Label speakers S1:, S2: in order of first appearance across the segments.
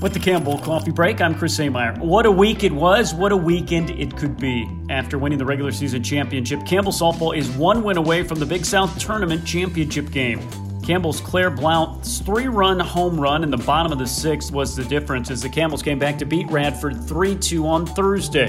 S1: With the Campbell Coffee Break, I'm Chris Ameyer. What a week it was. What a weekend it could be. After winning the regular season championship, Campbell Softball is one win away from the Big South Tournament championship game. Campbell's Claire Blount's three run home run in the bottom of the sixth was the difference as the Camels came back to beat Radford 3 2 on Thursday.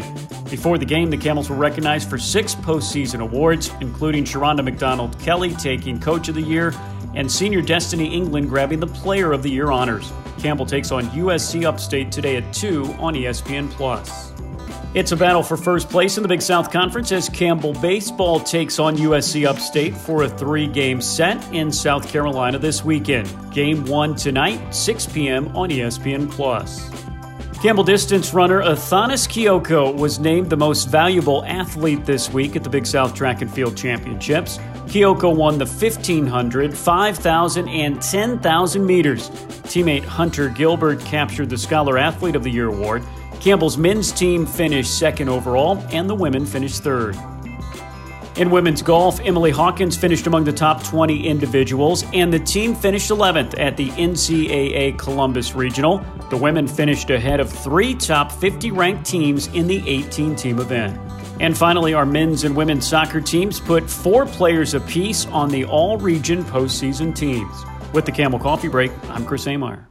S1: Before the game, the Camels were recognized for six postseason awards, including Sharonda McDonald Kelly taking Coach of the Year and Senior Destiny England grabbing the Player of the Year honors. Campbell takes on USC Upstate today at 2 on ESPN Plus. It's a battle for first place in the Big South Conference as Campbell Baseball takes on USC Upstate for a three game set in South Carolina this weekend. Game one tonight, 6 p.m. on ESPN Plus. Campbell distance runner Athanas Kioko was named the most valuable athlete this week at the Big South Track and Field Championships. Kioko won the 1500, 5000, and 10,000 meters. Teammate Hunter Gilbert captured the Scholar Athlete of the Year award. Campbell's men's team finished second overall, and the women finished third. In women's golf, Emily Hawkins finished among the top 20 individuals, and the team finished 11th at the NCAA Columbus Regional. The women finished ahead of three top 50 ranked teams in the 18 team event. And finally, our men's and women's soccer teams put four players apiece on the all region postseason teams. With the Camel Coffee Break, I'm Chris Ameyer.